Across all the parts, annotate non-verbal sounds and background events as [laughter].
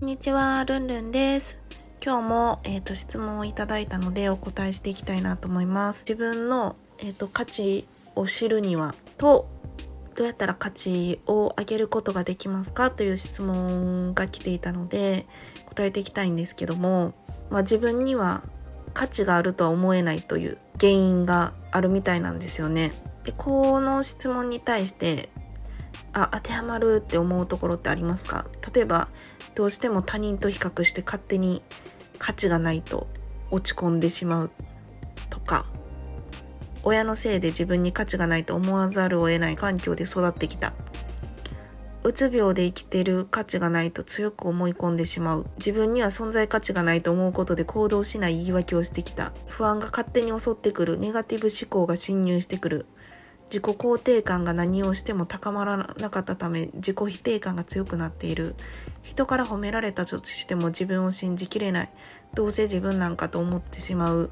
こんにちは、ルンルンです。今日も、えっ、と、質問をいただいたのでお答えしていきたいなと思います。自分の、えっ、と、価値を知るには、と、どうやったら価値を上げることができますか？という質問が来ていたので、答えていきたいんですけども、まあ、自分には価値があるとは思えないという原因があるみたいなんですよね。で、この質問に対して、あ、当てはまるって思うところってありますか？例えば、どうしても他人と比較して勝手に価値がないと落ち込んでしまうとか親のせいで自分に価値がないと思わざるを得ない環境で育ってきた。うつ病で生きてる価値がないと強く思い込んでしまう。自分には存在価値がないと思うことで行動しない言い訳をしてきた。不安が勝手に襲ってくる。ネガティブ思考が侵入してくる。自己肯定感が何をしても高まらなかったため自己否定感が強くなっている。人から褒められたとしても自分を信じきれない。どうせ自分なんかと思ってしまう。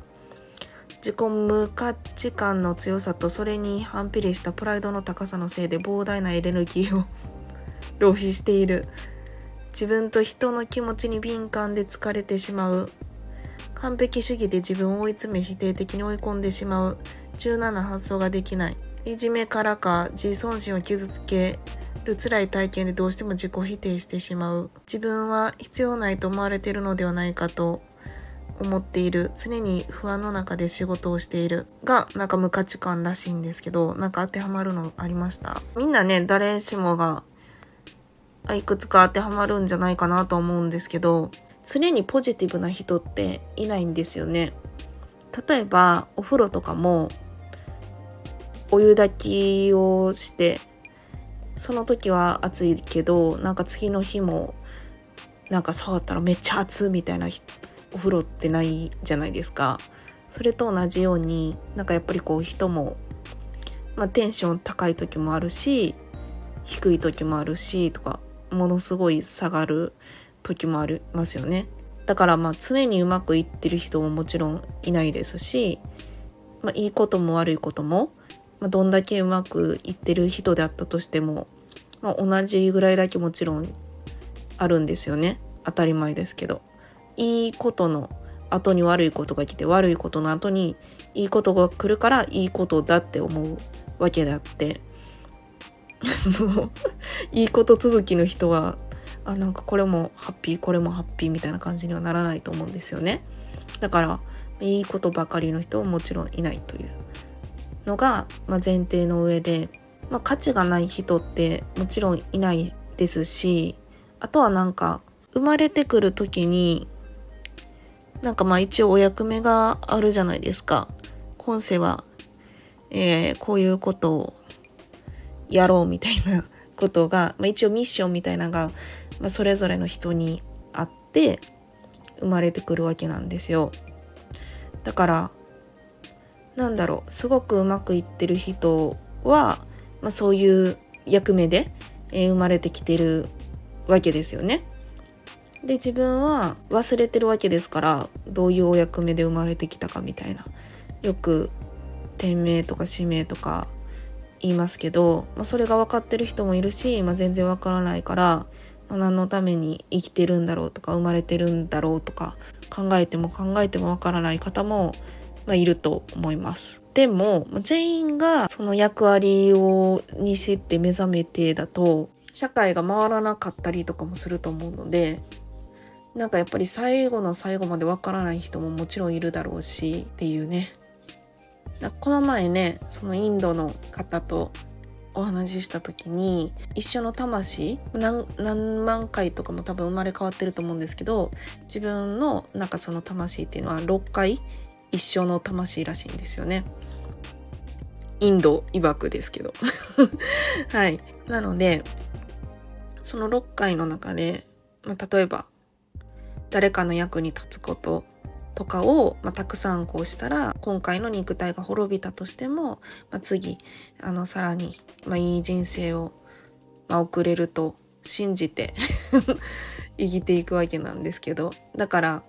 自己無価値観の強さとそれに反比例したプライドの高さのせいで膨大なエネルギーを [laughs] 浪費している。自分と人の気持ちに敏感で疲れてしまう。完璧主義で自分を追い詰め否定的に追い込んでしまう。柔軟な発想ができない。いじめからか自尊心を傷つける辛い体験でどうしても自己否定してしまう。自分は必要ないと思われているのではないかと思っている。常に不安の中で仕事をしている。がなんか無価値観らしいんですけどなんか当てはまるのありました？みんなね誰しもがいくつか当てはまるんじゃないかなと思うんですけど常にポジティブな人っていないんですよね。例えばお風呂とかもお湯炊きをしてその時は暑いけどなんか次の日もなんか触ったらめっちゃ暑みたいなお風呂ってないじゃないですか。それと同じようになんかやっぱりこう人も、まあ、テンション高い時もあるし低い時もあるしとかものすごい下がる時もありますよね。だからまあ常にうまくいってる人ももちろんいないですし、まあ、いいことも悪いこともま、どんだけうまくいってる人であったとしても、まあ、同じぐらいだけもちろんあるんですよね。当たり前ですけど。いいことの後に悪いことが来て悪いことの後にいいことが来るからいいことだって思うわけであって。[laughs] いいこと続きの人はあなんかこれもハッピーこれもハッピーみたいな感じにはならないと思うんですよね。だからいいことばかりの人はもちろんいないという。のが、ま、前提の上で、まあ、価値がない人ってもちろんいないですしあとはなんか生まれてくる時になんかまあ一応お役目があるじゃないですか。今世は、えー、こういうことをやろうみたいな [laughs] ことが、まあ、一応ミッションみたいなのが、まあ、それぞれの人にあって生まれてくるわけなんですよ。だからなんだろうすごくうまくいってる人は、まあ、そういう役目で、え、生まれてきてるわけですよね。で自分は忘れてるわけですからどういうお役目で生まれてきたかみたいなよく天命とか使命とか言いますけど、まあ、それが分かってる人もいるし、まあ、全然分からないから、まあ、何のために生きてるんだろうとか生まれてるんだろうとか考えても考えても分からない方もまあ、いると思います。でも全員がその役割をにして目覚めてだと社会が回らなかったりとかもすると思うのでなんかやっぱり最後の最後までわからない人ももちろんいるだろうしっていうねこの前ねそのインドの方とお話しした時に一緒の魂何何万回とかも多分生まれ変わってると思うんですけど自分のなんかその魂っていうのは6回一生の魂らしいんですよね。インド曰くですけど。[laughs] はい。なので、その6回の中で、まあ、例えば誰かの役に立つこととかを、まあ、たくさんこうしたら今回の肉体が滅びたとしても、まあ、次あのさらに、まあ、いい人生を、まあ、送れると信じて [laughs] 生きていくわけなんですけどだから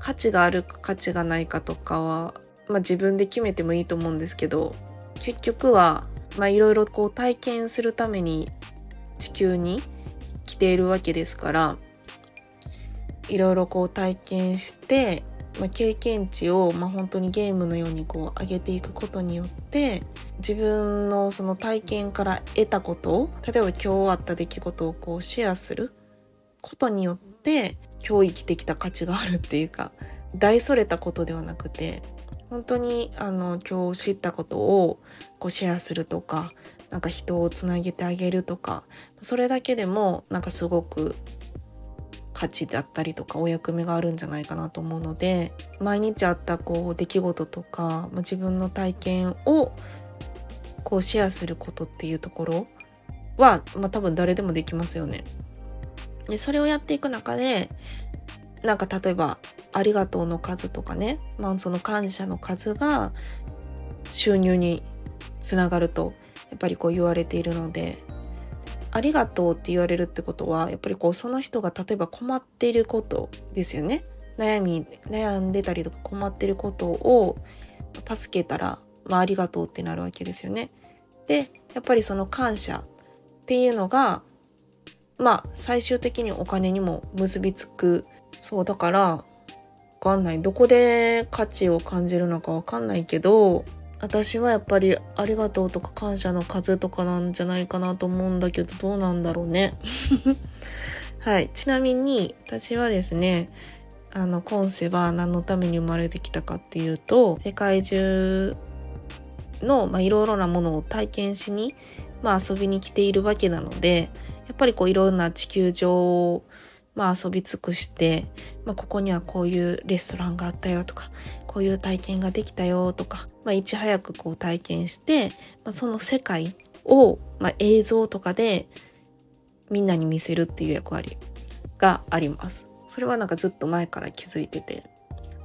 価値があるか価値がないかとかは、まあ、自分で決めてもいいと思うんですけど結局はいろいろこう体験するために地球に来ているわけですからいろいろこう体験して、まあ、経験値を、まあ、本当にゲームのようにこう上げていくことによって自分のその体験から得たことを例えば今日あった出来事をこうシェアすることによって今日生きてきた価値があるっていうか大それたことではなくて本当にあの今日知ったことをこうシェアするとかなんか人をつなげてあげるとかそれだけでもなんかすごく価値だったりとかお役目があるんじゃないかなと思うので毎日あったこう出来事とか、自分の体験をこうシェアすることっていうところは、まあ、多分誰でもできますよね。でそれをやっていく中でなんか例えば「ありがとう」の数とかね、まあ、その感謝の数が収入につながるとやっぱりこう言われているのでありがとうって言われるってことはやっぱりこうその人が例えば困っていることですよね悩み悩んでたりとか困ってることを助けたら、まあ、ありがとうってなるわけですよね。でやっぱりその感謝っていうのがまあ最終的にお金にも結びつくそうだからわかんない。どこで価値を感じるのかわかんないけど私はやっぱりありがとうとか感謝の数とかなんじゃないかなと思うんだけどどうなんだろうね。[laughs] はい。ちなみに私はですねあの今世は何のために生まれてきたかっていうと世界中のいろいろなものを体験しに、まあ、遊びに来ているわけなのでぱりこういろんな地球上をまあ、遊び尽くして、まあ、ここにはこういうレストランがあったよとかこういう体験ができたよとか、まあ、いち早くこう体験して、まあ、その世界を、まあ、映像とかでみんなに見せるっていう役割があります。それはなんかずっと前から気づいてて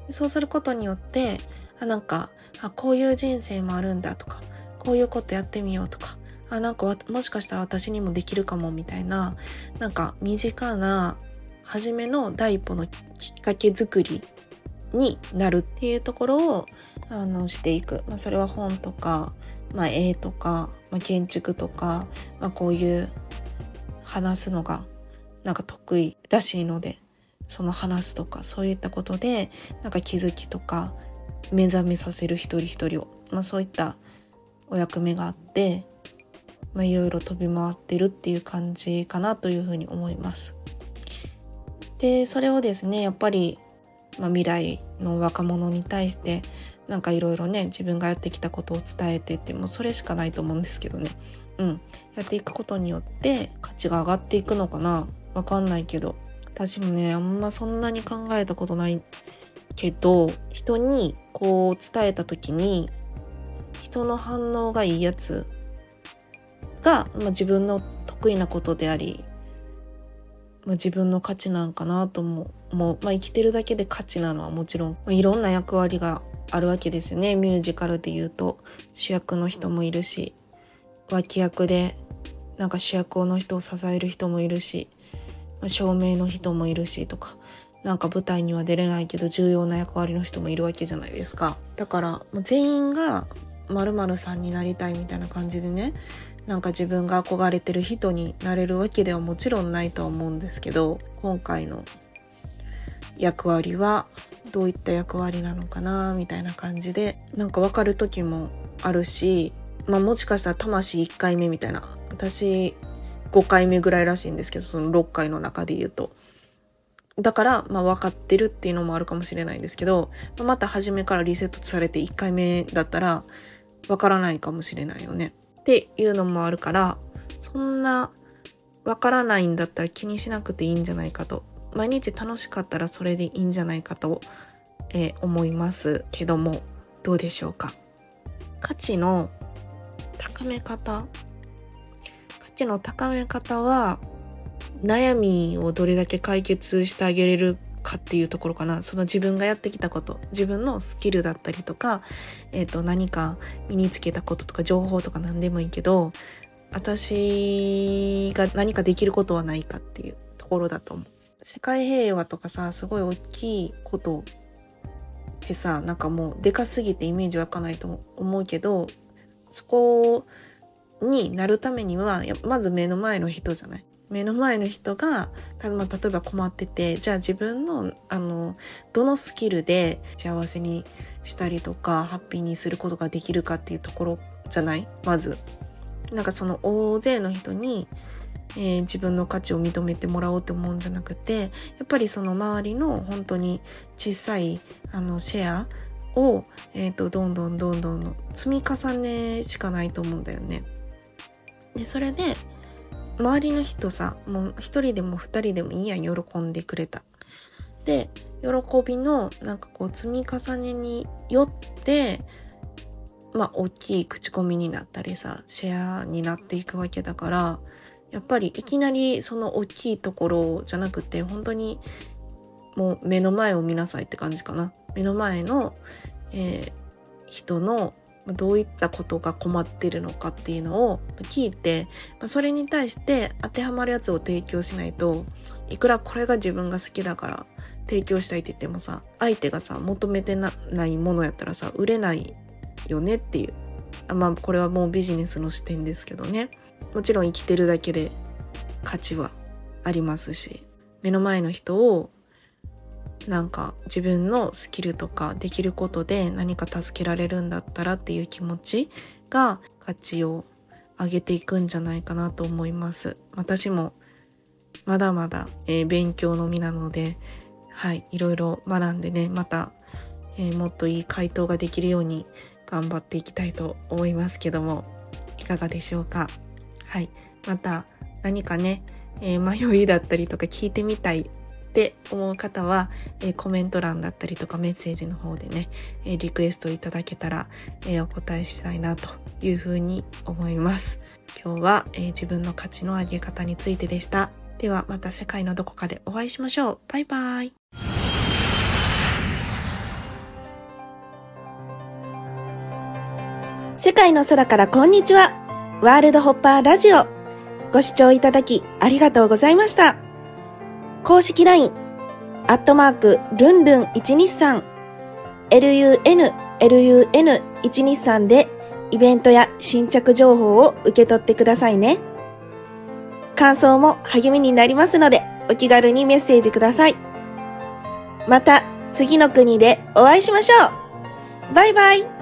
そうすることによってあなんかあこういう人生もあるんだとかこういうことやってみようとかあなんかもしかしたら私にもできるかもみたいななんか身近な初めの第一歩のきっかけ作りになるっていうところをあのしていく、まあ、それは本とか、まあ、絵とか、まあ、建築とか、まあ、こういう話すのがなんか得意らしいのでその話すとかそういったことでなんか気づきとか目覚めさせる一人一人を、まあ、そういったお役目があって、まあ、いろいろ飛び回ってるっていう感じかなというふうに思います。でそれをですねやっぱりまあ、未来の若者に対してなんかいろいろね自分がやってきたことを伝えてってもうそれしかないと思うんですけどね。うん。やっていくことによって価値が上がっていくのかな。わかんないけど。私もねあんまそんなに考えたことないけど人にこう伝えた時に人の反応がいいやつが、まあ、自分の得意なことでありまあ、自分の価値なんかなとも思う、まあ、生きてるだけで価値なのはもちろん、まあ、いろんな役割があるわけですよね。ミュージカルで言うと主役の人もいるし脇役でなんか主役の人を支える人もいるし、まあ、照明の人もいるしとかなんか舞台には出れないけど重要な役割の人もいるわけじゃないですか。だからもう全員が〇〇さんになりたいみたいな感じでねなんか自分が憧れてる人になれるわけではもちろんないとは思うんですけど今回の役割はどういった役割なのかなみたいな感じでなんか分かる時もあるし、まあ、もしかしたら魂1回目みたいな私5回目ぐらいらしいんですけどその6回の中で言うと。だから、まあ、分かってるっていうのもあるかもしれないんですけどまた初めからリセットされて1回目だったら分からないかもしれないよね。っていうのもあるからそんなわからないんだったら気にしなくていいんじゃないかと。毎日楽しかったらそれでいいんじゃないかと、えー、思いますけどもどうでしょうか？価値の高め方？価値の高め方は悩みをどれだけ解決してあげれるかっていうところかなその自分がやってきたこと自分のスキルだったりとか、えー、と何か身につけたこととか情報とか何でもいいけど私が何かできることはないかっていうところだと思う。世界平和とかさすごい大きいことってさなんかもうでかすぎてイメージ湧かないと思うけどそこになるためにはまず目の前の人じゃない？目の前の人が、例えば困っててじゃあ自分のあのどのスキルで幸せにしたりとかハッピーにすることができるかっていうところじゃない？まず。なんかその大勢の人に、えー、自分の価値を認めてもらおうって思うんじゃなくてやっぱりその周りの本当に小さいあのシェアを、えーと、とどんどんどんどん積み重ねしかないと思うんだよね。でそれで周りの人さもう一人でも二人でもいいやん喜んでくれた。で喜びのなんかこう積み重ねによってまあ大きい口コミになったりさシェアになっていくわけだからやっぱりいきなりその大きいところじゃなくて本当にもう目の前を見なさいって感じかな目の前の、えー、人のどういったことが困ってるのかっていうのを聞いてそれに対して当てはまるやつを提供しないといくらこれが自分が好きだから提供したいって言ってもさ相手がさ求めてないものやったらさ売れないよねっていう。まあこれはもうビジネスの視点ですけどね。もちろん生きてるだけで価値はありますし目の前の人をなんか自分のスキルとかできることで何か助けられるんだったらっていう気持ちが価値を上げていくんじゃないかなと思います。私もまだまだ、えー、勉強の身なのではいいろいろ学んでねまた、えー、もっといい回答ができるように頑張っていきたいと思いますけどもいかがでしょうか？はいまた何かね、えー、迷いだったりとか聞いてみたいって思う方は、えー、コメント欄だったりとかメッセージの方でね、えー、リクエストいただけたら、えお答えしたいなというふうに思います。今日は、え自分の価値の上げ方についてでした。ではまた世界のどこかでお会いしましょう。バイバイ。世界の空からこんにちは。ワールドホッパーラジオ。ご視聴いただきありがとうございました。公式 LINE、アットマーク、ルンルン123、lun, lun123 でイベントや新着情報を受け取ってくださいね。感想も励みになりますので、お気軽にメッセージください。また、次の国でお会いしましょうバイバイ